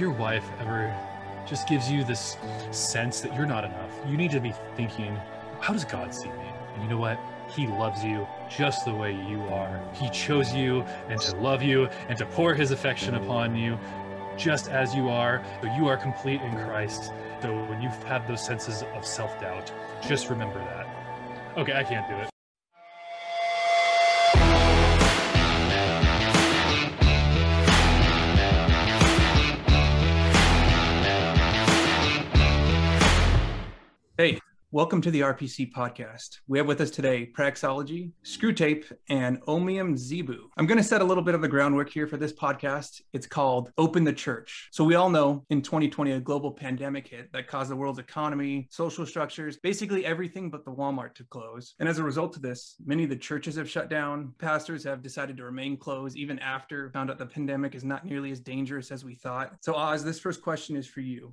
your wife ever just gives you this sense that you're not enough, you need to be thinking, how does God see me? And you know what? He loves you just the way you are. He chose you and to love you and to pour his affection upon you just as you are. So you are complete in Christ. So when you have had those senses of self doubt, just remember that. Okay, I can't do it. Welcome to the RPC podcast. We have with us today Praxology, Screwtape, and Omium Zebu. I'm going to set a little bit of the groundwork here for this podcast. It's called Open the Church. So, we all know in 2020, a global pandemic hit that caused the world's economy, social structures, basically everything but the Walmart to close. And as a result of this, many of the churches have shut down. Pastors have decided to remain closed even after found out the pandemic is not nearly as dangerous as we thought. So, Oz, this first question is for you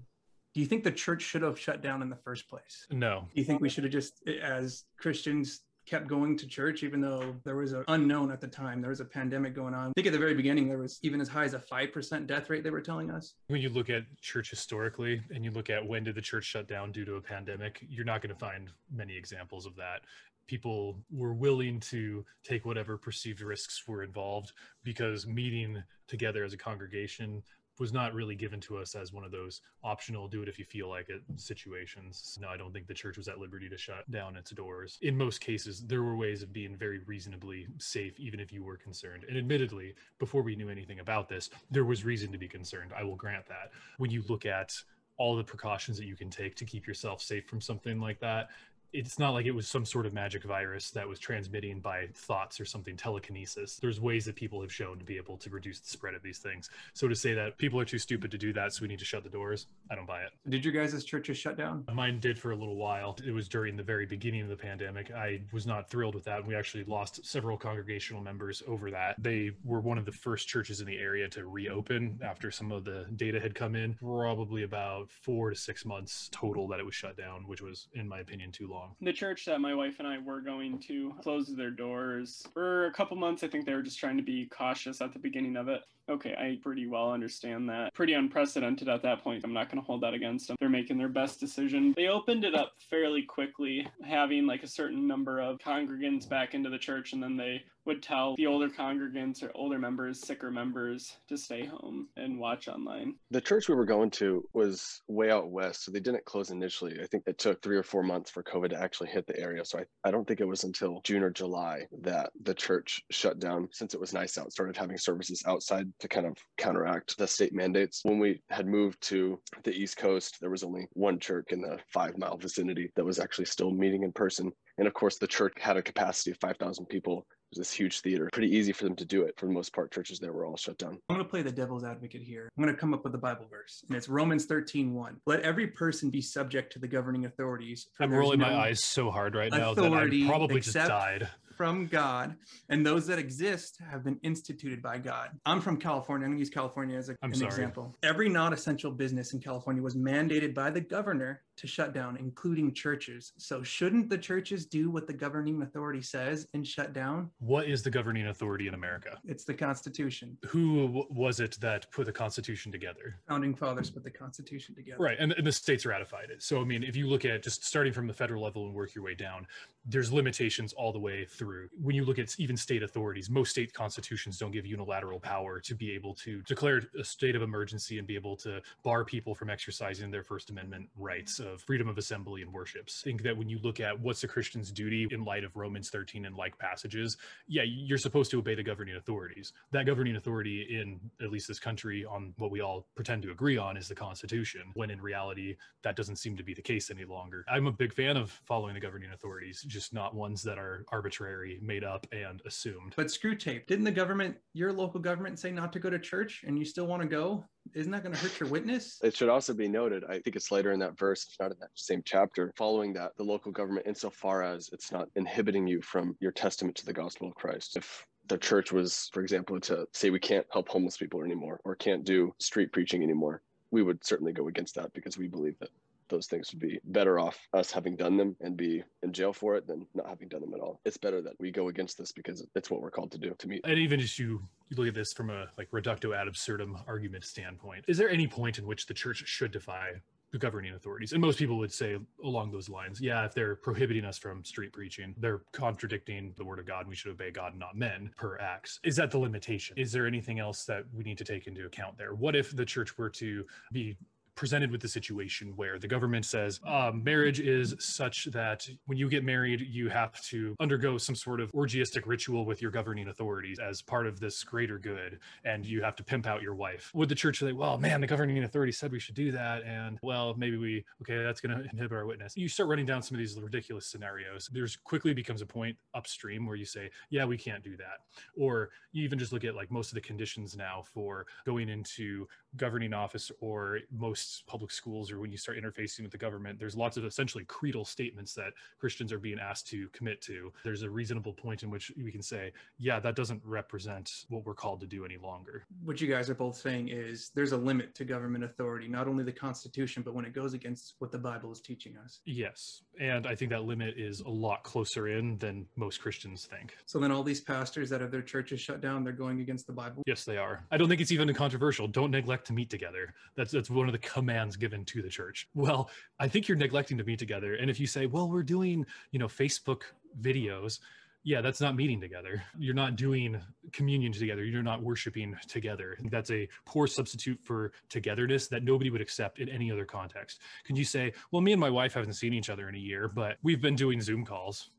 do you think the church should have shut down in the first place? No. Do you think we should have just, as Christians, kept going to church even though there was an unknown at the time there was a pandemic going on i think at the very beginning there was even as high as a 5% death rate they were telling us when you look at church historically and you look at when did the church shut down due to a pandemic you're not going to find many examples of that people were willing to take whatever perceived risks were involved because meeting together as a congregation was not really given to us as one of those optional do it if you feel like it situations. No, I don't think the church was at liberty to shut down its doors. In most cases, there were ways of being very reasonably safe, even if you were concerned. And admittedly, before we knew anything about this, there was reason to be concerned. I will grant that. When you look at all the precautions that you can take to keep yourself safe from something like that it's not like it was some sort of magic virus that was transmitting by thoughts or something telekinesis. There's ways that people have shown to be able to reduce the spread of these things. So to say that people are too stupid to do that so we need to shut the doors i don't buy it. Did your guys' churches shut down? Mine did for a little while. It was during the very beginning of the pandemic. I was not thrilled with that. We actually lost several congregational members over that. They were one of the first churches in the area to reopen after some of the data had come in. Probably about four to six months total that it was shut down which was in my opinion too long long. The church that my wife and I were going to closed their doors for a couple months. I think they were just trying to be cautious at the beginning of it. Okay, I pretty well understand that. Pretty unprecedented at that point. I'm not going to hold that against them. They're making their best decision. They opened it up fairly quickly, having like a certain number of congregants back into the church, and then they would tell the older congregants or older members, sicker members, to stay home and watch online. The church we were going to was way out west, so they didn't close initially. I think it took three or four months for COVID to actually hit the area. So I, I don't think it was until June or July that the church shut down since it was nice out, started having services outside to kind of counteract the state mandates. When we had moved to the East Coast, there was only one church in the five mile vicinity that was actually still meeting in person. And of course, the church had a capacity of 5,000 people It was this huge theater. Pretty easy for them to do it. For the most part, churches there were all shut down. I'm going to play the devil's advocate here. I'm going to come up with a Bible verse, and it's Romans 13 1. Let every person be subject to the governing authorities. I'm rolling no my eyes so hard right now that I probably just died from God, and those that exist have been instituted by God. I'm from California. I'm going to use California as a, an sorry. example. Every non essential business in California was mandated by the governor to shut down, including churches. So, shouldn't the churches do what the governing authority says and shut down? What is the governing authority in America? It's the Constitution. Who w- was it that put the Constitution together? Founding fathers put the Constitution together. Right. And, and the states ratified it. So, I mean, if you look at just starting from the federal level and work your way down, there's limitations all the way through. When you look at even state authorities, most state constitutions don't give unilateral power to be able to declare a state of emergency and be able to bar people from exercising their First Amendment rights of freedom of assembly and worships. I think that when you look at what's a Christian's duty in light of Romans 13 and like passages, yeah, you're supposed to obey the governing authorities. That governing authority in at least this country on what we all pretend to agree on is the Constitution, when in reality, that doesn't seem to be the case any longer. I'm a big fan of following the governing authorities just not ones that are arbitrary, made up, and assumed. But screw tape. didn't the government, your local government, say not to go to church and you still want to go? Isn't that going to hurt your witness? It should also be noted, I think it's later in that verse, it's not in that same chapter, following that, the local government, insofar as it's not inhibiting you from your testament to the gospel of Christ. If the church was, for example, to say we can't help homeless people anymore or can't do street preaching anymore, we would certainly go against that because we believe that those things would be better off us having done them and be in jail for it than not having done them at all. It's better that we go against this because it's what we're called to do to meet. And even as you, look at this from a like reductio ad absurdum argument standpoint, is there any point in which the church should defy the governing authorities. And most people would say along those lines, yeah, if they're prohibiting us from street preaching, they're contradicting the word of God and we should obey God not men per acts. Is that the limitation? Is there anything else that we need to take into account there? What if the church were to be presented with the situation where the government says um, marriage is such that when you get married, you have to undergo some sort of orgiastic ritual with your governing authorities as part of this greater good, and you have to pimp out your wife. Would the church say, well, man, the governing authority said we should do that, and well, maybe we, okay, that's going to inhibit our witness. You start running down some of these ridiculous scenarios. There's quickly becomes a point upstream where you say, yeah, we can't do that. Or you even just look at like most of the conditions now for going into governing office or most public schools or when you start interfacing with the government there's lots of essentially creedal statements that christians are being asked to commit to. There's a reasonable point in which we can say yeah that doesn't represent what we're called to do any longer. What you guys are both saying is there's a limit to government authority not only the constitution but when it goes against what the bible is teaching us. Yes and i think that limit is a lot closer in than most christians think. So then all these pastors that have their churches shut down they're going against the bible? Yes they are. I don't think it's even controversial. Don't neglect to meet together. That's that's one of the commands given to the church. Well, I think you're neglecting to meet together. And if you say, well, we're doing, you know, Facebook videos, yeah, that's not meeting together. You're not doing communion together. You're not worshiping together. That's a poor substitute for togetherness that nobody would accept in any other context. Can you say, well, me and my wife haven't seen each other in a year, but we've been doing Zoom calls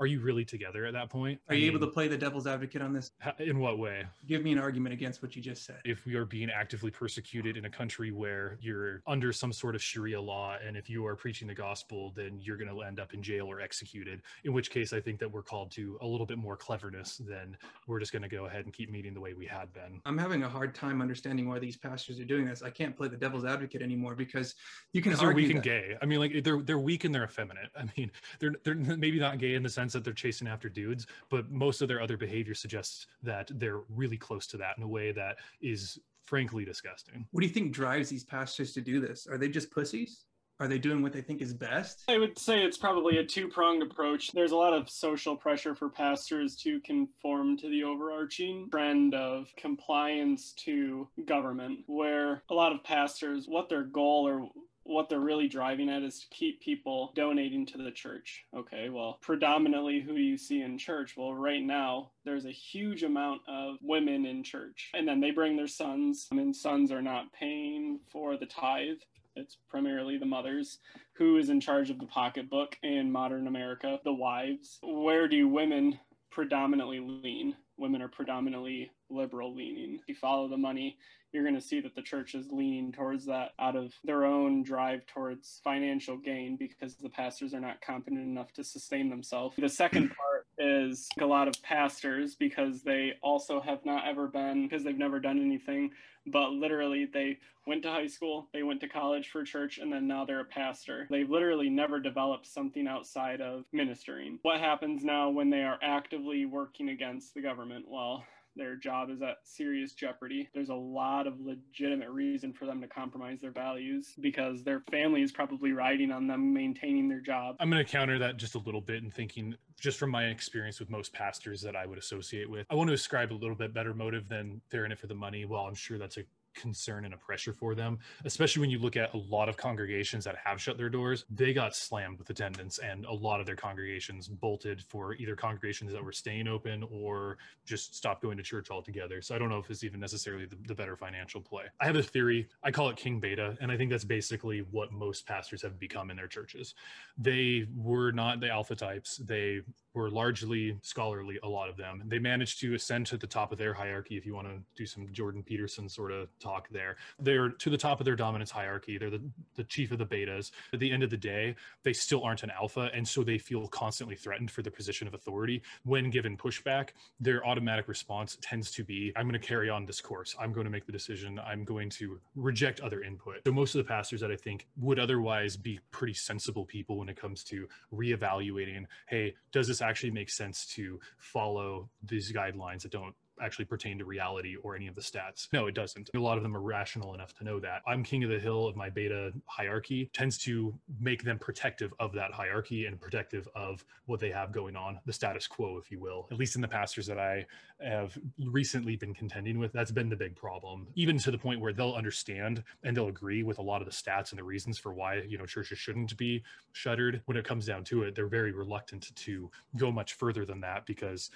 are you really together at that point? Are I you mean, able to play the devil's advocate on this? In what way? Give me an argument against what you just said. If we are being actively persecuted in a country where you're under some sort of Sharia law, and if you are preaching the gospel, then you're going to end up in jail or executed. In which case, I think that we're called to a little bit more cleverness than we're just going to go ahead and keep meeting the way we had been. I'm having a hard time understanding why these pastors are doing this. I can't play the devil's advocate anymore because you can argue they're weak that. and gay. I mean, like they're they're weak and they're effeminate. I mean, they're they're maybe not gay in the sense that they're chasing after after dudes, but most of their other behavior suggests that they're really close to that in a way that is frankly disgusting. What do you think drives these pastors to do this? Are they just pussies? Are they doing what they think is best? I would say it's probably a two pronged approach. There's a lot of social pressure for pastors to conform to the overarching trend of compliance to government, where a lot of pastors, what their goal or what they're really driving at is to keep people donating to the church. Okay, well, predominantly who do you see in church? Well, right now, there's a huge amount of women in church, and then they bring their sons, and sons are not paying for the tithe. It's primarily the mothers who is in charge of the pocketbook in modern America, the wives. Where do women predominantly lean? Women are predominantly liberal leaning. You follow the money, you're going to see that the church is leaning towards that out of their own drive towards financial gain because the pastors are not competent enough to sustain themselves. The second hmm. part is a lot of pastors because they also have not ever been, because they've never done anything, but literally they went to high school, they went to college for church, and then now they're a pastor. They've literally never developed something outside of ministering. What happens now when they are actively working against the government? Well, their job is at serious jeopardy. There's a lot of legitimate reason for them to compromise their values because their family is probably riding on them maintaining their job. I'm going to counter that just a little bit and thinking just from my experience with most pastors that I would associate with. I want to ascribe a little bit better motive than they're in it for the money. Well, I'm sure that's a concern and a pressure for them, especially when you look at a lot of congregations that have shut their doors. They got slammed with attendance, and a lot of their congregations bolted for either congregations that were staying open or just stopped going to church altogether. So I don't know if it's even necessarily the, the better financial play. I have a theory. I call it King Beta, and I think that's basically what most pastors have become in their churches. They were not the alpha types. They were largely scholarly, a lot of them. They managed to ascend to the top of their hierarchy, if you want to do some Jordan Peterson sort of talk there. They're to the top of their dominance hierarchy. They're the, the chief of the betas. At the end of the day, they still aren't an alpha. And so they feel constantly threatened for the position of authority. When given pushback, their automatic response tends to be, I'm going to carry on this course. I'm going to make the decision. I'm going to reject other input. So most of the pastors that I think would otherwise be pretty sensible people when it comes to reevaluating, hey, does this actually make sense to follow these guidelines that don't actually pertain to reality or any of the stats. No, it doesn't. A lot of them are rational enough to know that. I'm king of the hill of my beta hierarchy tends to make them protective of that hierarchy and protective of what they have going on, the status quo, if you will. At least in the pastors that I have recently been contending with, that's been the big problem. Even to the point where they'll understand and they'll agree with a lot of the stats and the reasons for why, you know, churches shouldn't be shuttered. When it comes down to it, they're very reluctant to go much further than that because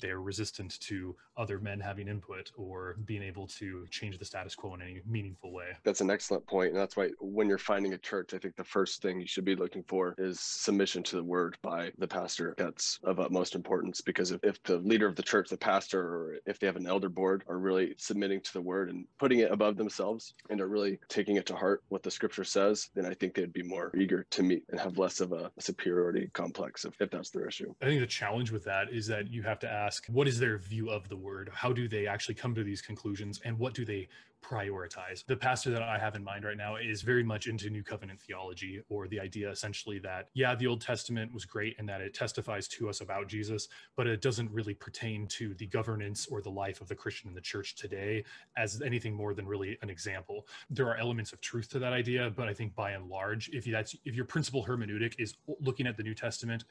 they're resistant to other men having input or being able to change the status quo in any meaningful way. That's an excellent point. And that's why when you're finding a church, I think the first thing you should be looking for is submission to the word by the pastor. That's of utmost importance because if, if the leader of the church, the pastor, or if they have an elder board are really submitting to the word and putting it above themselves and are really taking it to heart what the scripture says, then I think they'd be more eager to meet and have less of a superiority complex if, if that's their issue. I think the challenge with that is that you have to ask what is their view of the word? How do they actually come to these conclusions? And what do they prioritize? The pastor that I have in mind right now is very much into New Covenant theology, or the idea essentially that, yeah, the Old Testament was great and that it testifies to us about Jesus, but it doesn't really pertain to the governance or the life of the Christian in the church today as anything more than really an example. There are elements of truth to that idea, but I think by and large, if that's if your principal hermeneutic is looking at the New Testament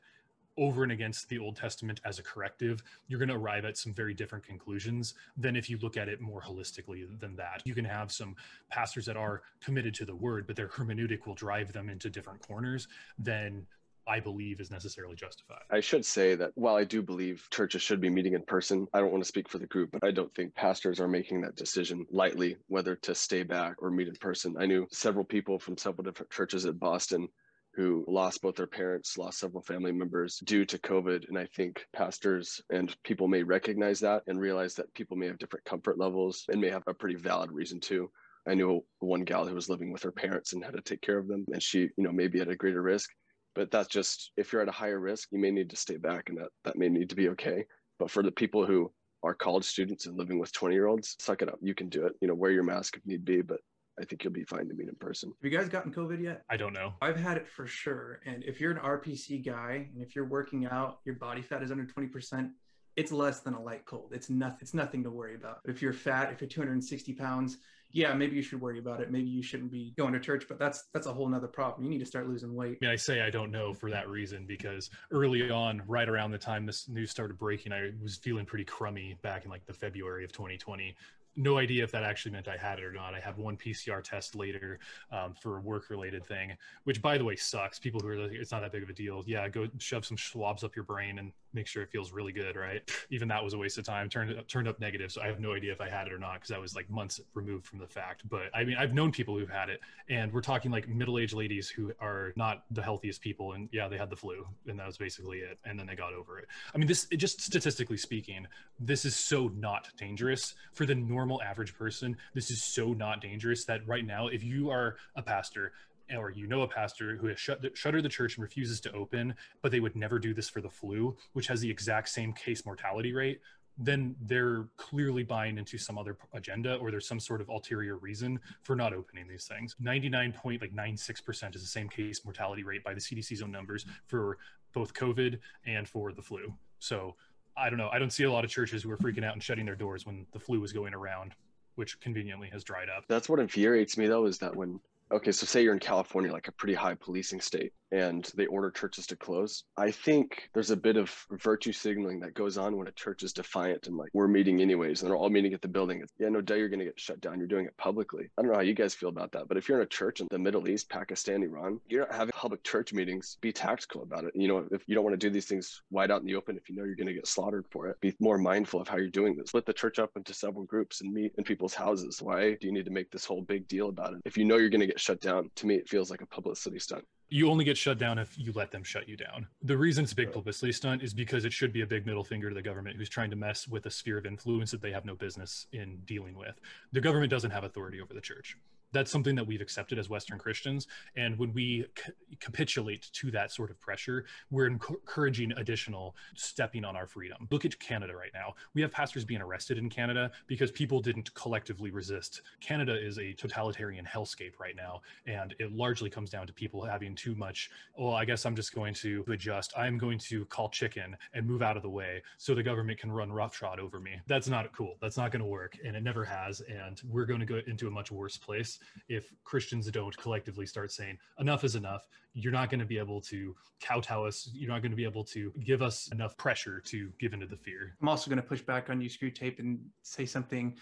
over and against the Old Testament as a corrective, you're going to arrive at some very different conclusions than if you look at it more holistically than that. You can have some pastors that are committed to the word, but their hermeneutic will drive them into different corners than I believe is necessarily justified. I should say that while I do believe churches should be meeting in person, I don't want to speak for the group, but I don't think pastors are making that decision lightly whether to stay back or meet in person. I knew several people from several different churches at Boston who lost both their parents, lost several family members due to COVID. And I think pastors and people may recognize that and realize that people may have different comfort levels and may have a pretty valid reason to. I knew one gal who was living with her parents and had to take care of them, and she, you know, may be at a greater risk. But that's just if you're at a higher risk, you may need to stay back, and that that may need to be okay. But for the people who are college students and living with 20 year olds, suck it up. You can do it. You know, wear your mask if need be, but I think you'll be fine to meet in person. Have you guys gotten COVID yet? I don't know. I've had it for sure. And if you're an RPC guy and if you're working out, your body fat is under 20%, it's less than a light cold. It's nothing. It's nothing to worry about. If you're fat, if you're 260 pounds, yeah, maybe you should worry about it. Maybe you shouldn't be going to church, but that's that's a whole nother problem. You need to start losing weight. I mean, I say I don't know for that reason because early on, right around the time this news started breaking, I was feeling pretty crummy back in like the February of 2020 no idea if that actually meant I had it or not. I have one PCR test later um, for a work related thing, which by the way sucks. People who are like, it's not that big of a deal. Yeah, go shove some swabs up your brain and make sure it feels really good, right? Even that was a waste of time. Turned turned up negative, so I have no idea if I had it or not because I was like months removed from the fact. But I mean, I've known people who've had it, and we're talking like middle aged ladies who are not the healthiest people, and yeah, they had the flu, and that was basically it, and then they got over it. I mean, this just statistically speaking, this is so not dangerous for the normal average person. This is so not dangerous that right now, if you are a pastor or you know a pastor who has shut the, shuttered the church and refuses to open, but they would never do this for the flu, which has the exact same case mortality rate, then they're clearly buying into some other agenda or there's some sort of ulterior reason for not opening these things. 99.96% is the same case mortality rate by the CDC's own numbers for both COVID and for the flu. So I don't know. I don't see a lot of churches who are freaking out and shutting their doors when the flu was going around, which conveniently has dried up. That's what infuriates me though, is that when okay, so say you're in California, like a pretty high policing state, and they order churches to close. I think there's a bit of virtue signaling that goes on when a church is defiant and like, we're meeting anyways, and they're all meeting at the building. It's, yeah, no doubt you're going to get shut down. You're doing it publicly. I don't know how you guys feel about that, but if you're in a church in the Middle East, Pakistan, Iran, you're not having public church meetings. Be tactical about it. You know, if you don't want to do these things wide out in the open, if you know you're going to get slaughtered for it, be more mindful of how you're doing this. Split the church up into several groups and meet in people's houses. Why do you need to make this whole big deal about it? If you know you're going to get shut down, to me, it feels like a publicity stunt you only get shut down if you let them shut you down. The reason it's a big publicity stunt is because it should be a big middle finger to the government who's trying to mess with a sphere of influence that they have no business in dealing with. The government doesn't have authority over the church. That's something that we've accepted as Western Christians. And when we c- capitulate to that sort of pressure, we're encouraging additional stepping on our freedom. Look at Canada right now. We have pastors being arrested in Canada because people didn't collectively resist. Canada is a totalitarian hellscape right now. And it largely comes down to people having too much, well, I guess I'm just going to adjust. I'm going to call chicken and move out of the way so the government can run roughshod over me. That's not cool. That's not going to work. And it never has. And we're going to go into a much worse place if Christians don't collectively start saying, enough is enough. You're not going to be able to kowtow us. You're not going to be able to give us enough pressure to give into the fear. I'm also going to push back on you, Screwtape, and say something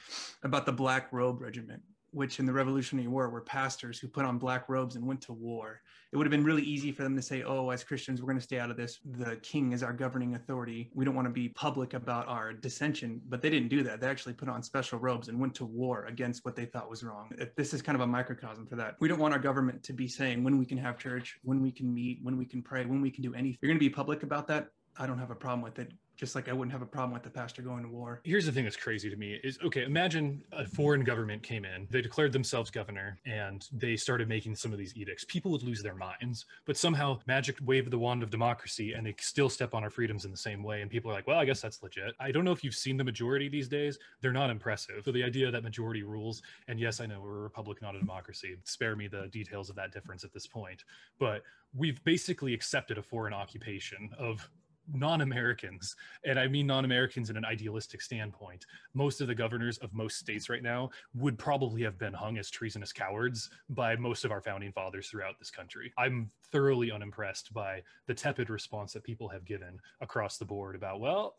about the Black Robe Regiment which in the Revolutionary War were pastors who put on black robes and went to war. It would have been really easy for them to say, oh, as Christians, we're going to stay out of this. The king is our governing authority. We don't want to be public about our dissension. But they didn't do that. They actually put on special robes and went to war against what they thought was wrong. This is kind of a microcosm for that. We don't want our government to be saying when we can have church, when we can meet, when we can pray, when we can do anything. You're going to be public about that. I don't have a problem with it just like I wouldn't have a problem with the pastor going to war. Here's the thing that's crazy to me is okay, imagine a foreign government came in, they declared themselves governor, and they started making some of these edicts. People would lose their minds, but somehow magic wave the wand of democracy and they still step on our freedoms in the same way. And people are like, well, I guess that's legit. I don't know if you've seen the majority these days. They're not impressive. So the idea that majority rules, and yes, I know we're a republic, not a democracy. Spare me the details of that difference at this point. But we've basically accepted a foreign occupation of non-Americans, and I mean non-Americans in an idealistic standpoint, most of the governors of most states right now would probably have been hung as treasonous cowards by most of our founding fathers throughout this country. I'm thoroughly unimpressed by the tepid response that people have given across the board about, well,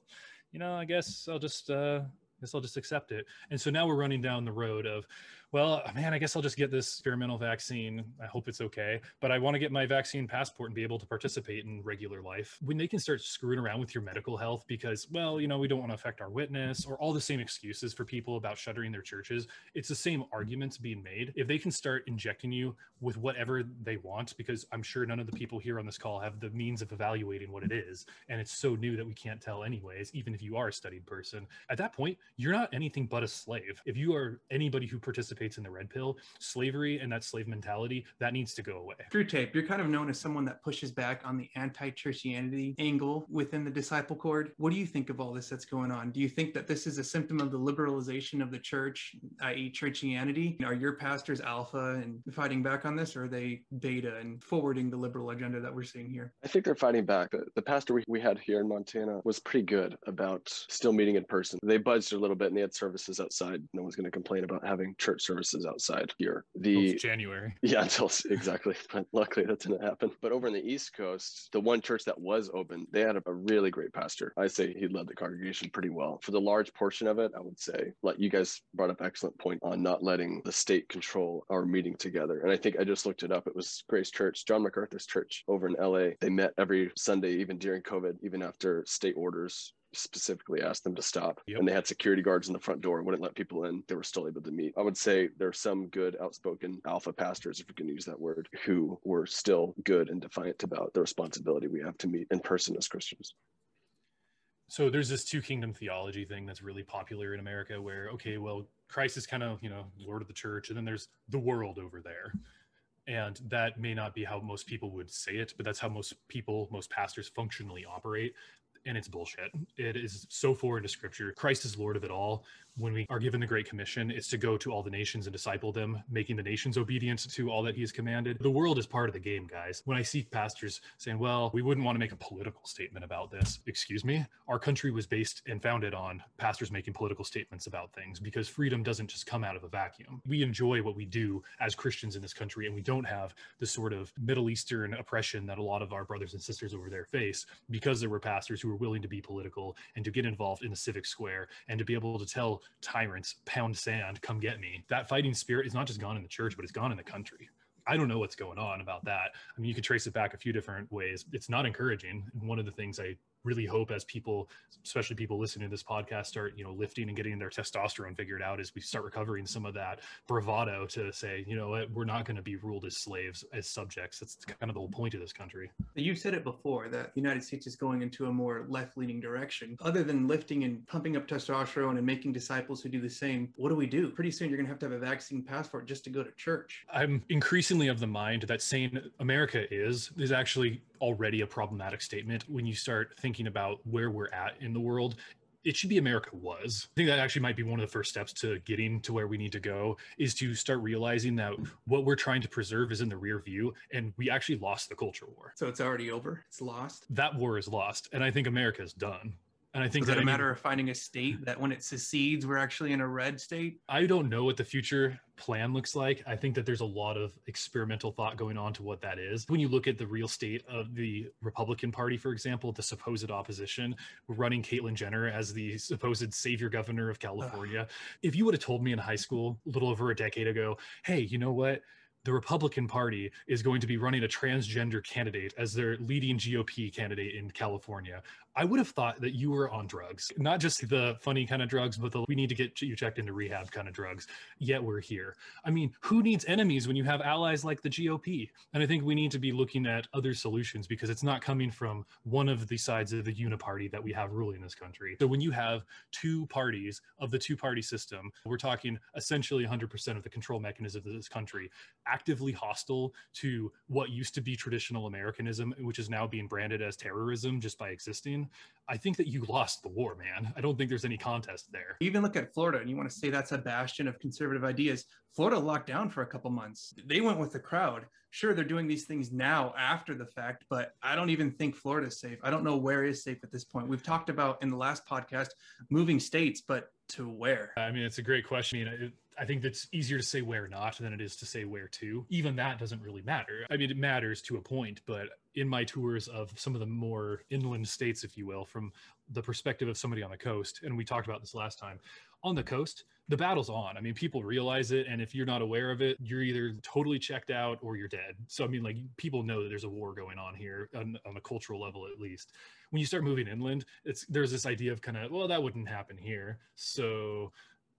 you know, I guess I'll just uh, guess I'll just accept it. And so now we're running down the road of, well, man, I guess I'll just get this experimental vaccine. I hope it's okay. But I want to get my vaccine passport and be able to participate in regular life. When they can start screwing around with your medical health because, well, you know, we don't want to affect our witness or all the same excuses for people about shuttering their churches, it's the same arguments being made. If they can start injecting you with whatever they want, because I'm sure none of the people here on this call have the means of evaluating what it is. And it's so new that we can't tell, anyways, even if you are a studied person. At that point, you're not anything but a slave. If you are anybody who participates in the red pill, slavery and that slave mentality, that needs to go away. Screwtape, you're kind of known as someone that pushes back on the anti-churchianity angle within the disciple cord. What do you think of all this that's going on? Do you think that this is a symptom of the liberalization of the church, i.e. churchianity? Are your pastors alpha and fighting back on this, or are they beta and forwarding the liberal agenda that we're seeing here? I think they're fighting back. The, the pastor we, we had here in Montana was pretty good about still meeting in person. They budged a little bit and they had services outside. No one's going to complain about having church services outside here. The January. Yeah, until exactly. But luckily that didn't happen. But over in the East Coast, the one church that was open, they had a, a really great pastor. I say he led the congregation pretty well. For the large portion of it, I would say, like you guys brought up excellent point on not letting the state control our meeting together. And I think I just looked it up. It was Grace Church, John MacArthur's church over in LA. They met every Sunday, even during COVID, even after state orders specifically asked them to stop yep. and they had security guards in the front door wouldn't let people in. They were still able to meet. I would say there are some good outspoken alpha pastors if we can use that word who were still good and defiant about the responsibility we have to meet in person as christians. So there's this two kingdom theology thing that's really popular in america where okay well christ is kind of you know lord of the church and then there's the world over there. And that may not be how most people would say it but that's how most people most pastors functionally operate and it's bullshit. It is so foreign to scripture. Christ is Lord of it all when we are given the Great Commission, it's to go to all the nations and disciple them, making the nations obedient to all that he has commanded. The world is part of the game, guys. When I see pastors saying, well, we wouldn't want to make a political statement about this, excuse me, our country was based and founded on pastors making political statements about things because freedom doesn't just come out of a vacuum. We enjoy what we do as Christians in this country, and we don't have the sort of Middle Eastern oppression that a lot of our brothers and sisters over there face because there were pastors who were willing to be political and to get involved in the civic square and to be able to tell tyrants pound sand, come get me. That fighting spirit is not just gone in the church, but it's gone in the country. I don't know what's going on about that. I mean, you could trace it back a few different ways. It's not encouraging. One of the things I really hope as people, especially people listening to this podcast, start you know lifting and getting their testosterone figured out as we start recovering some of that bravado to say, you know what, we're not going to be ruled as slaves, as subjects. That's kind of the whole point of this country. You said it before that the United States is going into a more left-leaning direction. Other than lifting and pumping up testosterone and making disciples who do the same, what do we do? Pretty soon you're going to have to have a vaccine passport just to go to church. I'm increasingly of the mind that saying America is is actually already a problematic statement when you start thinking about where we're at in the world it should be America was. I think that actually might be one of the first steps to getting to where we need to go is to start realizing that what we're trying to preserve is in the rear view and we actually lost the culture war. So it's already over. It's lost. That war is lost. And I think America is done. And I think is that a matter of finding a state that when it secedes, we're actually in a red state? I don't know what the future plan looks like. I think that there's a lot of experimental thought going on to what that is. When you look at the real state of the Republican Party, for example, the supposed opposition, running Caitlyn Jenner as the supposed savior governor of California. if you would have told me in high school, a little over a decade ago, hey, you know what? the Republican Party is going to be running a transgender candidate as their leading GOP candidate in California. I would have thought that you were on drugs, not just the funny kind of drugs, but the we need to get you checked into rehab kind of drugs. Yet we're here. I mean, who needs enemies when you have allies like the GOP? And I think we need to be looking at other solutions because it's not coming from one of the sides of the uniparty that we have ruling this country. So when you have two parties of the two party system, we're talking essentially 100% of the control mechanism of this country actively hostile to what used to be traditional Americanism, which is now being branded as terrorism just by existing. I think that you lost the war, man. I don't think there's any contest there. You even look at Florida and you want to say that's a bastion of conservative ideas. Florida locked down for a couple months. They went with the crowd. Sure, they're doing these things now after the fact, but I don't even think Florida's safe. I don't know where is safe at this point. We've talked about in the last podcast moving states, but to where? I mean, it's a great question. I, mean, it, I think it's easier to say where not than it is to say where to. Even that doesn't really matter. I mean, it matters to a point, but in my tours of some of the more inland states, if you will, from the perspective of somebody on the coast, and we talked about this last time, on the coast, the battle's on. I mean, people realize it, and if you're not aware of it, you're either totally checked out or you're dead. So, I mean, like people know that there's a war going on here on, on a cultural level, at least. When you start moving inland, it's there's this idea of kind of well, that wouldn't happen here. So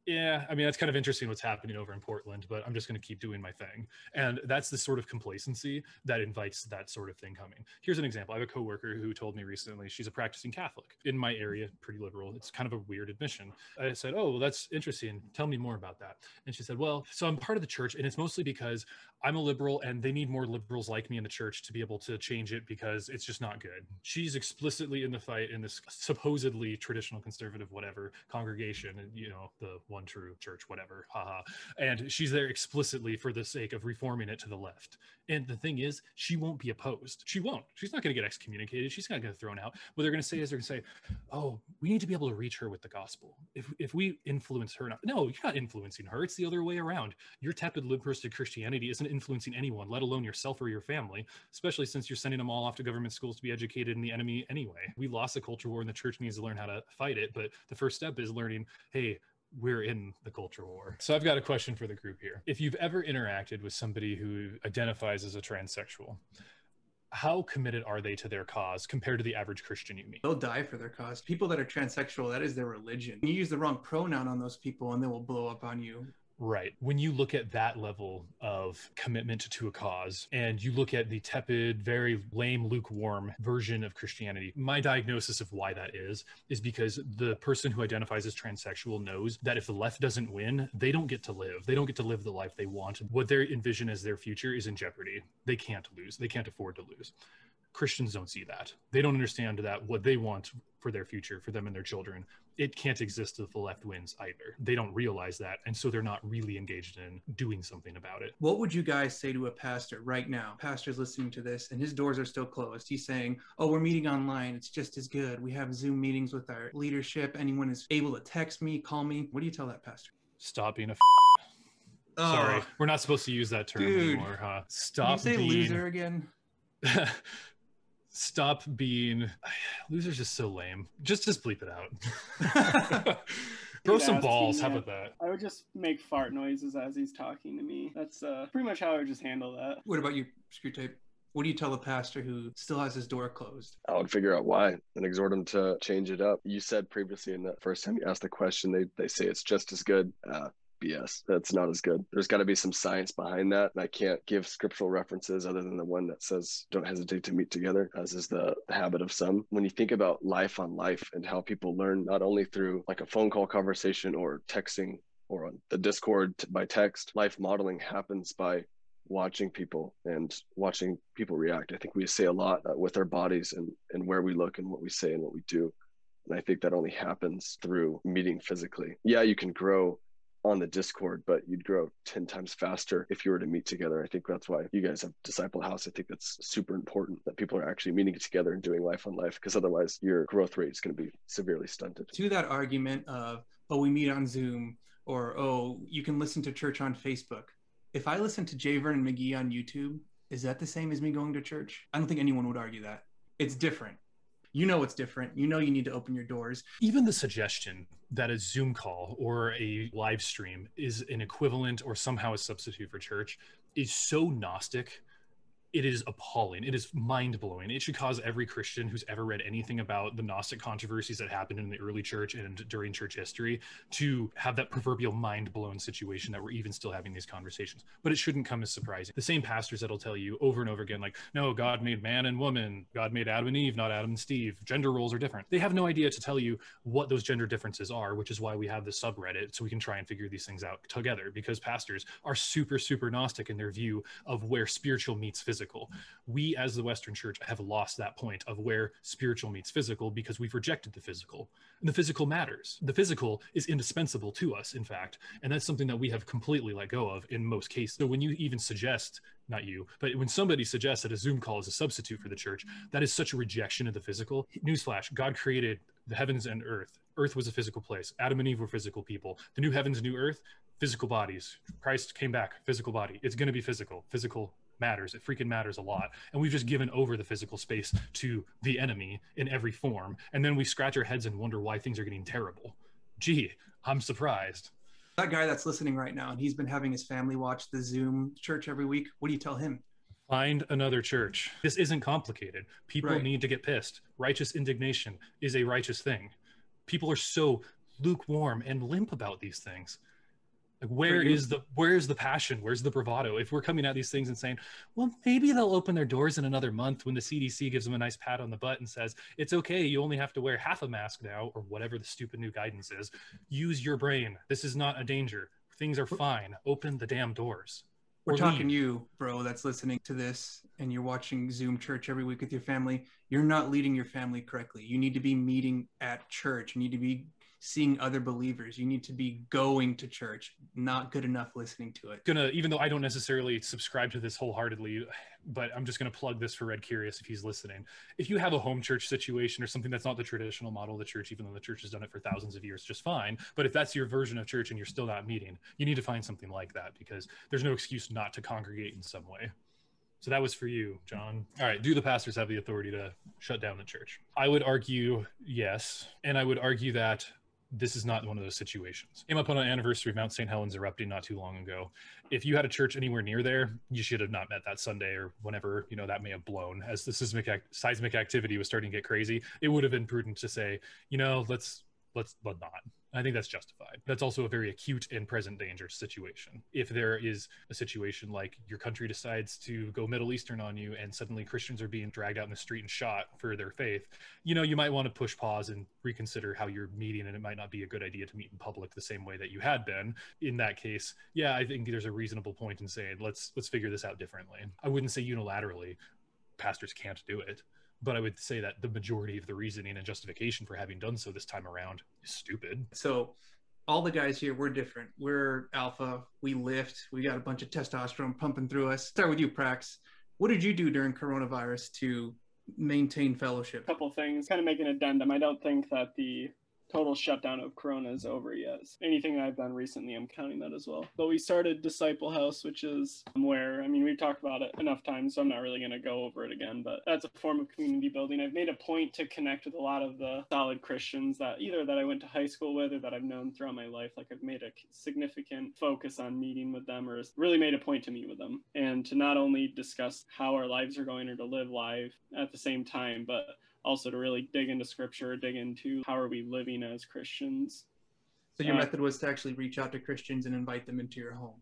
yeah, I mean that's kind of interesting what's happening over in Portland, but I'm just going to keep doing my thing. And that's the sort of complacency that invites that sort of thing coming. Here's an example. I have a coworker who told me recently she's a practicing Catholic in my area, pretty liberal. It's kind of a weird admission. I said, "Oh, well that's interesting. Tell me more about that." And she said, "Well, so I'm part of the church and it's mostly because I'm a liberal and they need more liberals like me in the church to be able to change it because it's just not good." She's explicitly in the fight in this supposedly traditional conservative whatever congregation you know, the one true church, whatever, haha. And she's there explicitly for the sake of reforming it to the left. And the thing is, she won't be opposed. She won't. She's not going to get excommunicated. She's not going to get thrown out. What they're going to say is they're going to say, "Oh, we need to be able to reach her with the gospel. If if we influence her, not, no, you're not influencing her. It's the other way around. Your tepid liberalistic Christianity isn't influencing anyone, let alone yourself or your family. Especially since you're sending them all off to government schools to be educated in the enemy anyway. We lost the culture war, and the church needs to learn how to fight it. But the first step is learning, hey." we're in the culture war. So I've got a question for the group here. If you've ever interacted with somebody who identifies as a transsexual, how committed are they to their cause compared to the average Christian you meet? They'll die for their cause. People that are transsexual, that is their religion. You use the wrong pronoun on those people and they will blow up on you. Right. When you look at that level of commitment to a cause and you look at the tepid, very lame, lukewarm version of Christianity, my diagnosis of why that is, is because the person who identifies as transsexual knows that if the left doesn't win, they don't get to live. They don't get to live the life they want. What they envision as their future is in jeopardy. They can't lose. They can't afford to lose. Christians don't see that. They don't understand that what they want for their future, for them and their children, it can't exist if the left wins either. They don't realize that. And so they're not really engaged in doing something about it. What would you guys say to a pastor right now? Pastor's listening to this and his doors are still closed. He's saying, Oh, we're meeting online. It's just as good. We have Zoom meetings with our leadership. Anyone is able to text me, call me. What do you tell that pastor? Stop being a f- Sorry, Oh, we're not supposed to use that term Dude. anymore, huh? Can you Stop say being loser again? stop being loser's just so lame. Just just bleep it out. Throw He's some balls. How me. about that? I would just make fart noises as he's talking to me. That's uh, pretty much how I would just handle that. What about you, Screwtape? What do you tell a pastor who still has his door closed? I would figure out why and exhort him to change it up. You said previously in the first time you asked the question, they, they say it's just as good. Uh, BS. That's not as good. There's got to be some science behind that. And I can't give scriptural references other than the one that says, don't hesitate to meet together, as is the, habit of some. When you think about life on life and how people learn not only through like a phone call conversation or texting or on the Discord by text, life modeling happens by watching people and watching people react. I think we say a lot uh, with our bodies and, and where we look and what we say and what we do. And I think that only happens through meeting physically. Yeah, you can grow on the Discord, but you'd grow 10 times faster if you were to meet together. I think that's why you guys have Disciple House. I think that's super important that people are actually meeting together and doing life on life because otherwise your growth rate is going to be severely stunted. To that argument of, oh, we meet on Zoom or, oh, you can listen to church on Facebook. If I listen to J. Vernon McGee on YouTube, is that the same as me going to church? I don't think anyone would argue that. It's different you know it's different. You know you need to open your doors. Even the suggestion that a zoom call or a live stream is an equivalent or somehow a substitute for church is so gnostic it is appalling. It is mind blowing. It should cause every Christian who's ever read anything about the Gnostic controversies that happened in the early church and during church history to have that proverbial mind blown situation that we're even still having these conversations. But it shouldn't come as surprising. The same pastors that'll tell you over and over again, like, no, God made man and woman. God made Adam and Eve, not Adam and Steve. Gender roles are different. They have no idea to tell you what those gender differences are, which is why we have this subreddit so we can try and figure these things out together because pastors are super, super Gnostic in their view of where spiritual meets physical physical. We, as the Western Church, have lost that point of where spiritual meets physical because we've rejected the physical. And the physical matters. The physical is indispensable to us, in fact. And that's something that we have completely let go of in most cases. So when you even suggest, not you, but when somebody suggests that a Zoom call is a substitute for the church, that is such a rejection of the physical. Newsflash God created the heavens and earth. Earth was a physical place. Adam and Eve were physical people. The new heavens, new earth, physical bodies. Christ came back, physical body. It's going to be physical, physical matters. It freaking matters a lot. And we've just given over the physical space to the enemy in every form. And then we scratch our heads and wonder why things are getting terrible. Gee, I'm surprised. That guy that's listening right now, and he's been having his family watch the Zoom church every week. What do you tell him? Find another church. This isn't complicated. People right. need to get pissed. Righteous indignation is a righteous thing. People are so lukewarm and limp about these things. Like where is the where is the passion? Where's the bravado? If we're coming at these things and saying, well, maybe they'll open their doors in another month when the CDC gives them a nice pat on the butt and says, it's okay, you only have to wear half a mask now, or whatever the stupid new guidance is. Use your brain. This is not a danger. Things are fine. Open the damn doors. We're talking leave. you, bro, that's listening to this and you're watching Zoom church every week with your family. You're not leading your family correctly. You need to be meeting at church. You need to be seeing other believers. You need to be going to church, not good enough listening to it. Gonna, even though I don't necessarily subscribe to this wholeheartedly, but I'm just gonna plug this for Red Curious if he's listening. If you have a home church situation or something that's not the traditional model of the church, even though the church has done it for thousands of years, just fine. But if that's your version of church and you're still not meeting, you need to find something like that because there's no excuse not to congregate in some way. So that was for you, John. All right. Do the pastors have the authority to shut down the church? I would argue yes. And I would argue that this is not one of those situations. Came up on an anniversary of Mount St. Helens erupting not too long ago. If you had a church anywhere near there, you should have not met that Sunday or whenever you know that may have blown as the seismic seismic activity was starting to get crazy. It would have been prudent to say, you know, let's let's let not. I think that's justified. That's also a very acute and present danger situation. If there is a situation like your country decides to go Middle Eastern on you and suddenly Christians are being dragged out in the street and shot for their faith, you know, you might want to push pause and reconsider how you're meeting. And it might not be a good idea to meet in public the same way that you had been. In that case, yeah, I think there's a reasonable point in saying, let's let's figure this out differently. I wouldn't say unilaterally pastors can't do it but I would say that the majority of the reasoning and justification for having done so this time around is stupid. So all the guys here, we're different. We're alpha. We lift. We got a bunch of testosterone pumping through us. Start with you, Prax. What did you do during coronavirus to maintain fellowship? A couple things. Kind of make an addendum. I don't think that the total shutdown of Corona is over yet. Anything I've done recently, I'm counting that as well. But we started Disciple House, which is where, I mean, we've talked about it enough times, so I'm not really going to go over it again, but that's a form of community building. I've made a point to connect with a lot of the solid Christians that either that I went to high school with or that I've known throughout my life. Like I've made a significant focus on meeting with them or really made a point to meet with them and to not only discuss how our lives are going or to live live at the same time, but also to really dig into scripture, dig into how are we living as Christians. So your uh, method was to actually reach out to Christians and invite them into your home.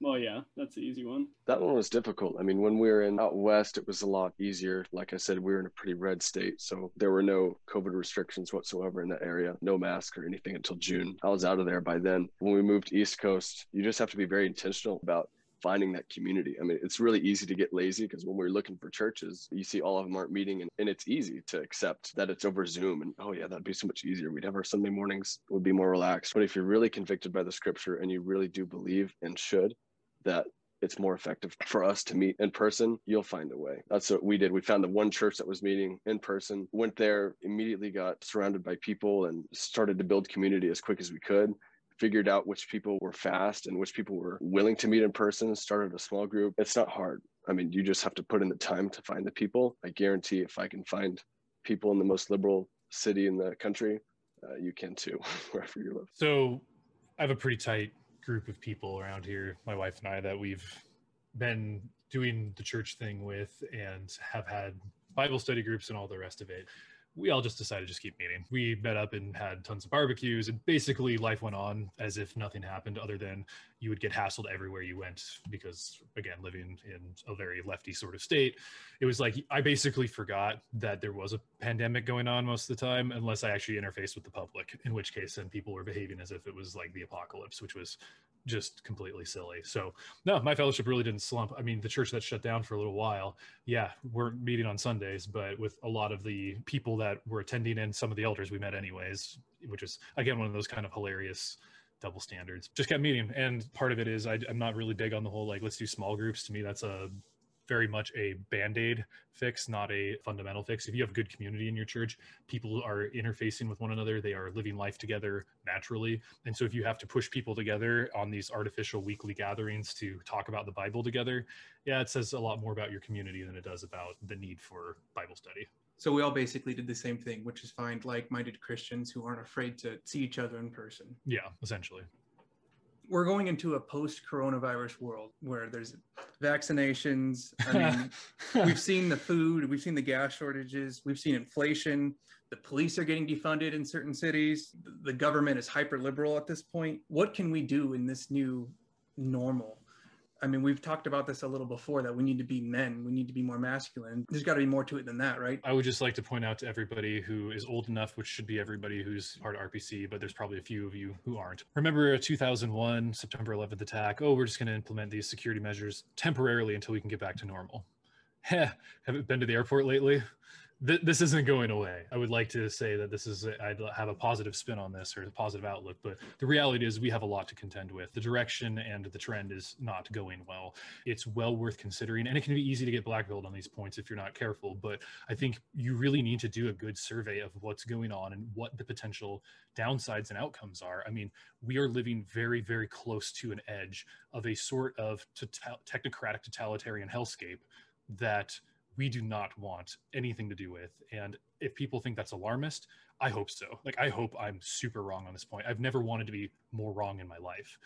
Well, yeah, that's the easy one. That one was difficult. I mean, when we were in out west, it was a lot easier. Like I said, we were in a pretty red state, so there were no COVID restrictions whatsoever in that area, no mask or anything until June. I was out of there by then. When we moved East Coast, you just have to be very intentional about finding that community. I mean, it's really easy to get lazy because when we're looking for churches, you see all of them aren't meeting and, and it's easy to accept that it's over Zoom and oh yeah, that'd be so much easier. We'd have our Sunday mornings would be more relaxed. But if you're really convicted by the scripture and you really do believe and should that it's more effective for us to meet in person, you'll find a way. That's what we did. We found the one church that was meeting in person, went there, immediately got surrounded by people and started to build community as quick as we could figured out which people were fast and which people were willing to meet in person, started a small group. It's not hard. I mean, you just have to put in the time to find the people. I guarantee if I can find people in the most liberal city in the country, uh, you can too, wherever you live. So I have a pretty tight group of people around here, my wife and I, that we've been doing the church thing with and have had Bible study groups and all the rest of it we all just decided to just keep meeting. We met up and had tons of barbecues, and basically life went on as if nothing happened, other than you would get hassled everywhere you went because, again, living in a very lefty sort of state, it was like I basically forgot that there was a pandemic going on most of the time, unless I actually interfaced with the public, in which case then people were behaving as if it was like the apocalypse, which was just completely silly. So no, my fellowship really didn't slump. I mean, the church that shut down for a little while, yeah, we're meeting on Sundays, but with a lot of the people that were attending and some of the elders we met anyways, which is again one of those kind of hilarious double standards. Just kept meeting, and part of it is I, I'm not really big on the whole like let's do small groups. To me, that's a very much a band-aid fix not a fundamental fix. If you have good community in your church people are interfacing with one another. They are living life together naturally. And so if you have to push people together on these artificial weekly gatherings to talk about the bible together yeah it says a lot more about your community than it does about the need for bible study. So we all basically did the same thing which is find like-minded christians who aren't afraid to see each other in person. Yeah essentially we're going into a post coronavirus world where there's vaccinations. I mean, we've seen the food, we've seen the gas shortages, we've seen inflation. The police are getting defunded in certain cities. The government is hyper liberal at this point. What can we do in this new normal? I mean, we've talked about this a little before that we need to be men. We need to be more masculine. There's got to be more to it than that, right? I would just like to point out to everybody who is old enough, which should be everybody who's part of RPC, but there's probably a few of you who aren't. Remember a 2001 September 11th attack? Oh, we're just going to implement these security measures temporarily until we can get back to normal. Heh, haven't been to the airport lately? Th- this isn't going away. I would like to say that this is i have a positive spin on this or a positive outlook, but the reality is we have a lot to contend with. The direction and the trend is not going well. It's well worth considering, and it can be easy to get blackballed on these points if you're not careful. But I think you really need to do a good survey of what's going on and what the potential downsides and outcomes are. I mean, we are living very, very close to an edge of a sort of technocratic totalitarian hellscape that we do not want anything to do with. And if people think that's alarmist, I hope so. Like, I hope I'm super wrong on this point. I've never wanted to be more wrong in my life,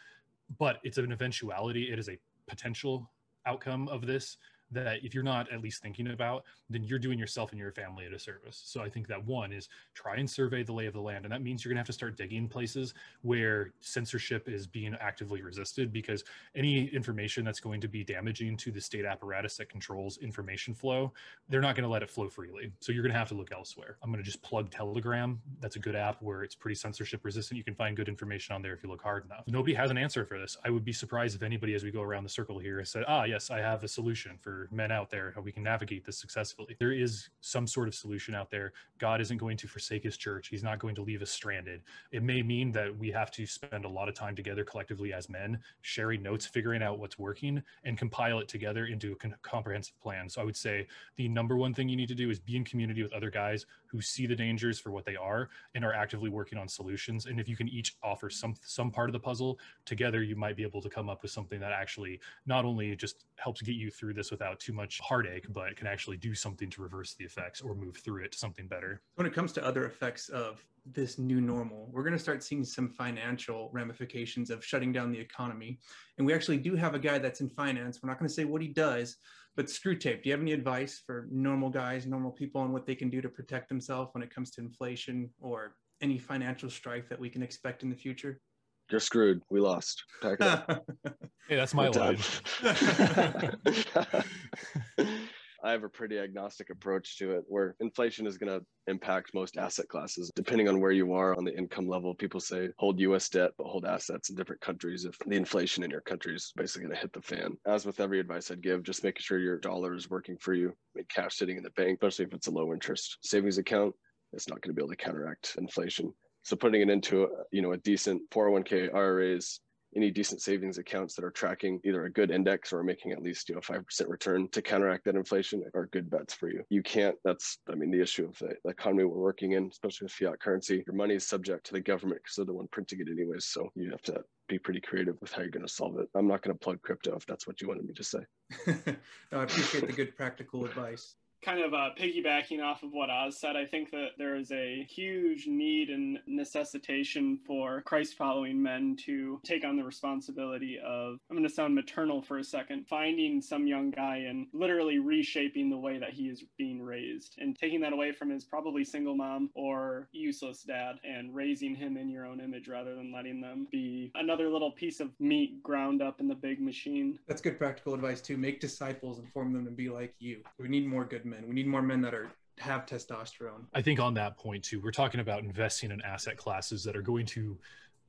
but it's an eventuality. It is a potential outcome of this that if you're not at least thinking about, then you're doing yourself and your family a disservice. So I think that one is try and survey the lay of the land. And that means you're going to have to start digging places where censorship is being actively resisted because any information that's going to be damaging to the state apparatus that controls information flow, they're not going to let it flow freely. So you're going to have to look elsewhere. I'm going to just plug Telegram. That's a good app where it's pretty censorship resistant. You can find good information on there if you look hard enough. Nobody has an answer for this. I would be surprised if anybody, as we go around the circle here, said, ah, yes, I have a solution for men out there how we can navigate this successfully. There is some sort of solution out there. God isn't going to forsake his church. He's not going to leave us stranded. It may mean that we have to spend a lot of time together collectively as men, sharing notes, figuring out what's working, and compile it together into a comprehensive plan. So I would say the number one thing you need to do is be in community with other guys who see the dangers for what they are and are actively working on solutions. And if you can each offer some some part of the puzzle together, you might be able to come up with something that actually not only just helps get you through this without too much heartache, but can actually do something to reverse the effects or move through it to something better. When it comes to other effects of this new normal, we're going to start seeing some financial ramifications of shutting down the economy. And we actually do have a guy that's in finance. We're not going to say what he does, but Screwtape, do you have any advice for normal guys, normal people, on what they can do to protect themselves when it comes to inflation or any financial strife that we can expect in the future? You're screwed. We lost. Pack it up. hey, that's my line. I have a pretty agnostic approach to it where inflation is going to impact most asset classes. Depending on where you are on the income level, people say hold US debt, but hold assets in different countries if the inflation in your country is basically going to hit the fan. As with every advice I'd give, just making sure your dollar is working for you. I mean, cash sitting in the bank, especially if it's a low interest savings account, it's not going to be able to counteract inflation. So putting it into you know a decent 401k IRAs any decent savings accounts that are tracking either a good index or making at least you know 5% return to counteract that inflation are good bets for you. You can't that's i mean the issue of the, the economy we're working in especially with fiat currency your money is subject to the government because they're the one printing it anyways so you have to be pretty creative with how you're going to solve it. I'm not going to plug crypto if that's what you wanted me to say. No, i appreciate the good practical advice kind of uh, piggybacking off of what Oz said, I think that there is a huge need and necessitation for Christ following men to take on the responsibility of, I'm going to sound maternal for a second, finding some young guy and literally reshaping the way that he is being raised and taking that away from his probably single mom or useless dad and raising him in your own image rather than letting them be another little piece of meat ground up in the big machine. That's good practical advice too. Make disciples and form them to be like you. We need more good men. We need more men that are have testosterone. I think on that point too, we're talking about investing in asset classes that are going to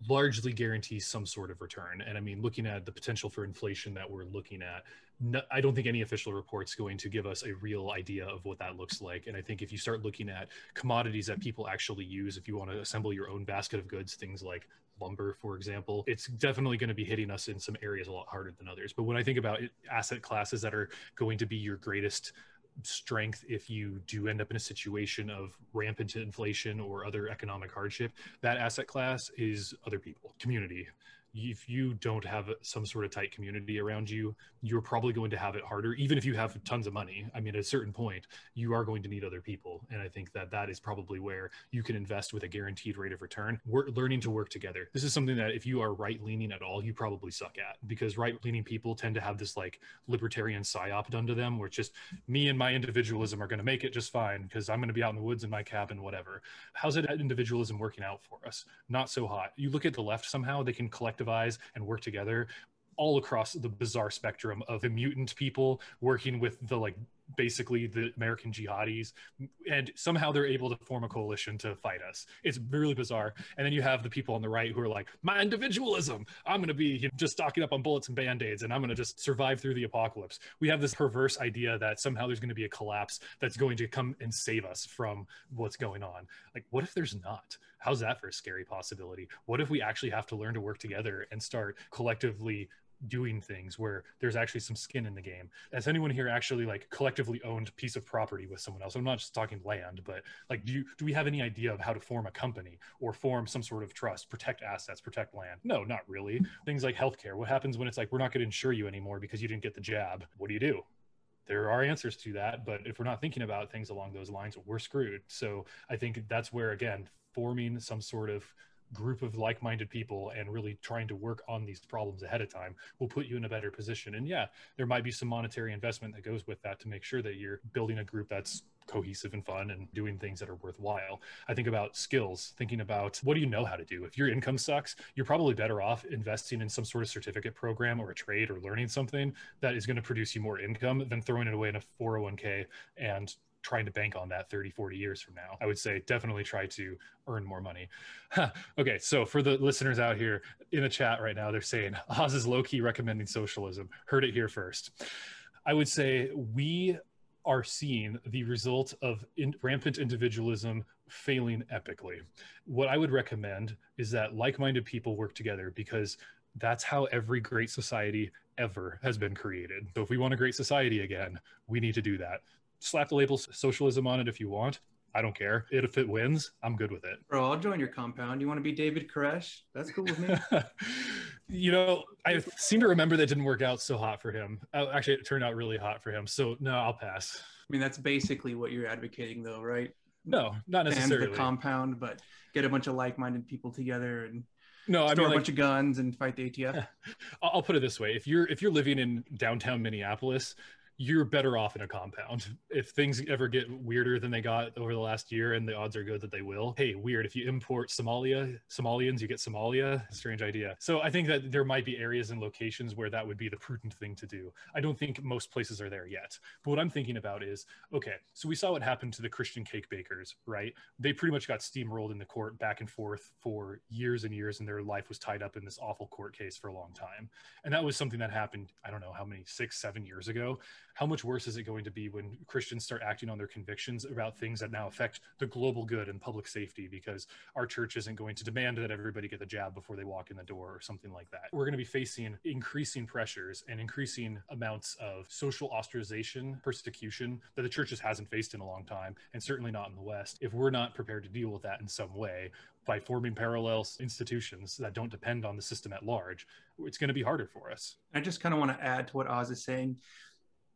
largely guarantee some sort of return. And I mean, looking at the potential for inflation that we're looking at, no, I don't think any official report's going to give us a real idea of what that looks like. And I think if you start looking at commodities that people actually use, if you want to assemble your own basket of goods, things like lumber, for example, it's definitely going to be hitting us in some areas a lot harder than others. But when I think about asset classes that are going to be your greatest strength if you do end up in a situation of rampant inflation or other economic hardship that asset class is other people community if you don't have some sort of tight community around you, you're probably going to have it harder, even if you have tons of money. I mean, at a certain point, you are going to need other people. And I think that that is probably where you can invest with a guaranteed rate of return. We're learning to work together. This is something that if you are right leaning at all, you probably suck at because right leaning people tend to have this like libertarian psyop done to them where it's just me and my individualism are going to make it just fine because I'm going to be out in the woods in my cabin, whatever. How's that individualism working out for us? Not so hot. You look at the left somehow, they can collect collectivize and work together all across the bizarre spectrum of the mutant people working with the like basically the American jihadis, and somehow they're able to form a coalition to fight us. It's really bizarre. And then you have the people on the right who are like, my individualism. I'm going to be you know, just stocking up on bullets and band aids, and I'm going to just survive through the apocalypse. We have this perverse idea that somehow there's going to be a collapse that's going to come and save us from what's going on. Like, what if there's not? How's that for a scary possibility? What if we actually have to learn to work together and start collectively doing things where there's actually some skin in the game. Has anyone here actually like collectively owned piece of property with someone else? I'm not just talking land, but like do you do we have any idea of how to form a company or form some sort of trust, protect assets, protect land? No, not really. Things like healthcare. What happens when it's like we're not going to insure you anymore because you didn't get the jab? What do you do? there are answers to that but if we're not thinking about things along those lines we're screwed so i think that's where again forming some sort of group of like-minded people and really trying to work on these problems ahead of time will put you in a better position and yeah there might be some monetary investment that goes with that to make sure that you're building a group that's cohesive and fun and doing things that are worthwhile. I think about skills, thinking about what do you know how to do? If your income sucks, you're probably better off investing in some sort of certificate program or a trade or learning something that is going to produce you more income than throwing it away in a 401k and trying to bank on that 30 40 years from now i would say definitely try to earn more money okay so for the listeners out here in the chat right now they're saying oz is low-key recommending socialism heard it here first I would say we are seeing the result of in, rampant individualism failing epically. What I would recommend is that like minded people work together because that's how every great society ever has been created. So if we want a great society again, we need to do that. Slap the label socialism on it if you want. I don't care. If it wins, I'm good with it. Bro, I'll join your compound. You want to be David Koresh? That's cool with me. you know, I seem to remember that didn't work out so hot for him. Uh, actually, it turned out really hot for him. So no, I'll pass. I mean, that's basically what you're advocating, though, right? No, not necessarily. And the compound, but get a bunch of like-minded people together and no, I mean a bunch of guns and fight the ATF. I'll put it this way: if you're if you're living in downtown Minneapolis, you're better off in a compound. If things ever get weirder than they got over the last year, and the odds are good that they will. Hey, weird. If you import Somalia, Somalians, you get Somalia. Strange idea. So I think that there might be areas and locations where that would be the prudent thing to do. I don't think most places are there yet. But what I'm thinking about is okay, so we saw what happened to the Christian cake bakers, right? They pretty much got steamrolled in the court back and forth for years and years, and their life was tied up in this awful court case for a long time. And that was something that happened, I don't know how many, six, seven years ago how much worse is it going to be when Christians start acting on their convictions about things that now affect the global good and public safety because our church isn't going to demand that everybody get the jab before they walk in the door or something like that? We're going to be facing increasing pressures and increasing amounts of social ostracization, persecution that the church just hasn't faced in a long time, and certainly not in the West. If we're not prepared to deal with that in some way, by forming parallel institutions that don't depend on the system at large, it's going to be harder for us. I just kind of want to add to what Oz is saying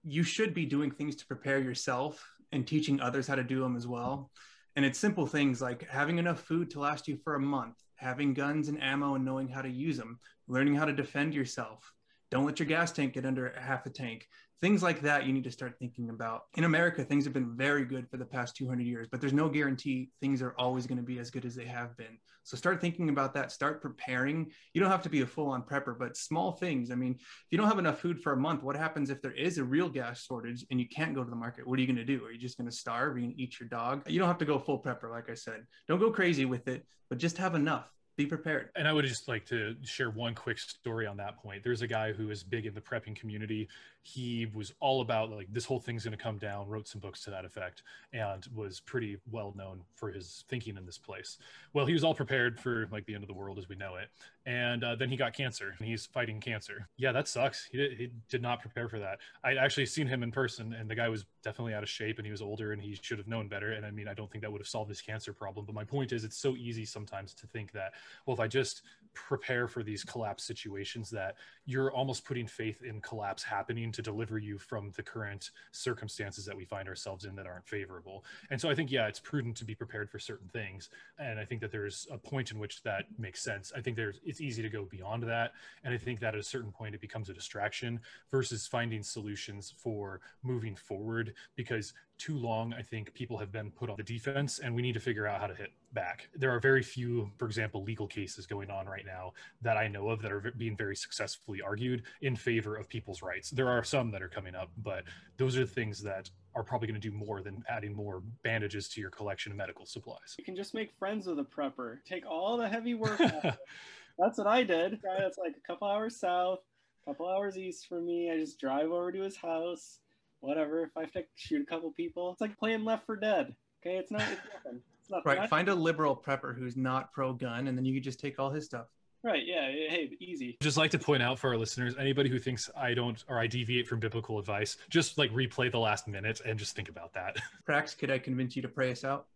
you should be doing things to prepare yourself and teaching others how to do them as well. And it's simple things like having enough food to last you for a month, having guns and ammo and knowing how to use them, learning how to defend yourself. Don't let your gas tank get under half a tank. Things like that you need to start thinking about. In america things have been very good for the past 200 years but there's no guarantee things are always going to be as good as they have been. So start thinking about that. Start preparing. You don't have to be a full-on prepper but small things. I mean if you don't have enough food for a month what happens if there is a real gas shortage and you can't go to the market? What are you going to do? Are you just going to starve and eat your dog? You don't have to go full prepper like i said. Don't go crazy with it but just have enough be prepared. And I would just like to share one quick story on that point. There's a guy who is big in the prepping community. He was all about like this whole thing's going to come down, wrote some books to that effect, and was pretty well known for his thinking in this place. Well, he was all prepared for like the end of the world as we know it. And uh, then he got cancer and he's fighting cancer. Yeah, that sucks. He did, he did not prepare for that. I'd actually seen him in person and the guy was definitely out of shape and he was older and he should have known better. And I mean, I don't think that would have solved his cancer problem. But my point is, it's so easy sometimes to think that well, if I just prepare for these collapse situations, that you're almost putting faith in collapse happening to deliver you from the current circumstances that we find ourselves in that aren't favorable. And so I think, yeah, it's prudent to be prepared for certain things. And I think that there's a point in which that makes sense. I think there's it's easy to go beyond that. And I think that at a certain point it becomes a distraction versus finding solutions for moving forward because too long, I think people have been put on the defense and we need to figure out how to hit back. There are very few, for example, legal cases going on right now that I know of that are being very successfully argued in favor of people's rights. There are some that are coming up, but those are the things that are probably going to do more than adding more bandages to your collection of medical supplies. You can just make friends with a prepper. Take all the heavy work. that's what I did. That's like a couple hours south, a couple hours east from me. I just drive over to his house whatever. If I have to shoot a couple people, it's like playing Left 4 Dead. Okay, it's not. It's nothing. It's not right. Find a liberal prepper who's not pro gun, and then you can just take all his stuff. Right. Yeah. Hey, easy. Just like to point out for our listeners, anybody who thinks I don't or I deviate from biblical advice, just like replay the last minute and just think about that. Prax, could I convince you to pray us out?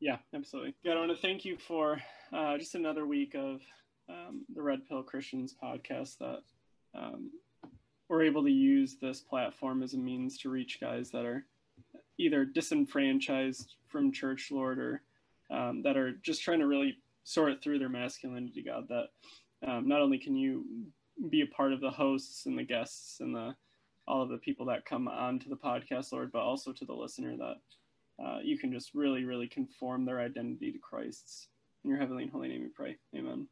Yeah, absolutely. Yeah, I want to thank you for uh, just another week of um, the Red Pill Christians podcast that um, we're able to use this platform as a means to reach guys that are either disenfranchised from church lord or um, that are just trying to really sort through their masculinity god that um, not only can you be a part of the hosts and the guests and the all of the people that come on to the podcast lord but also to the listener that uh, you can just really really conform their identity to christ's. In your heavenly and holy name we pray. Amen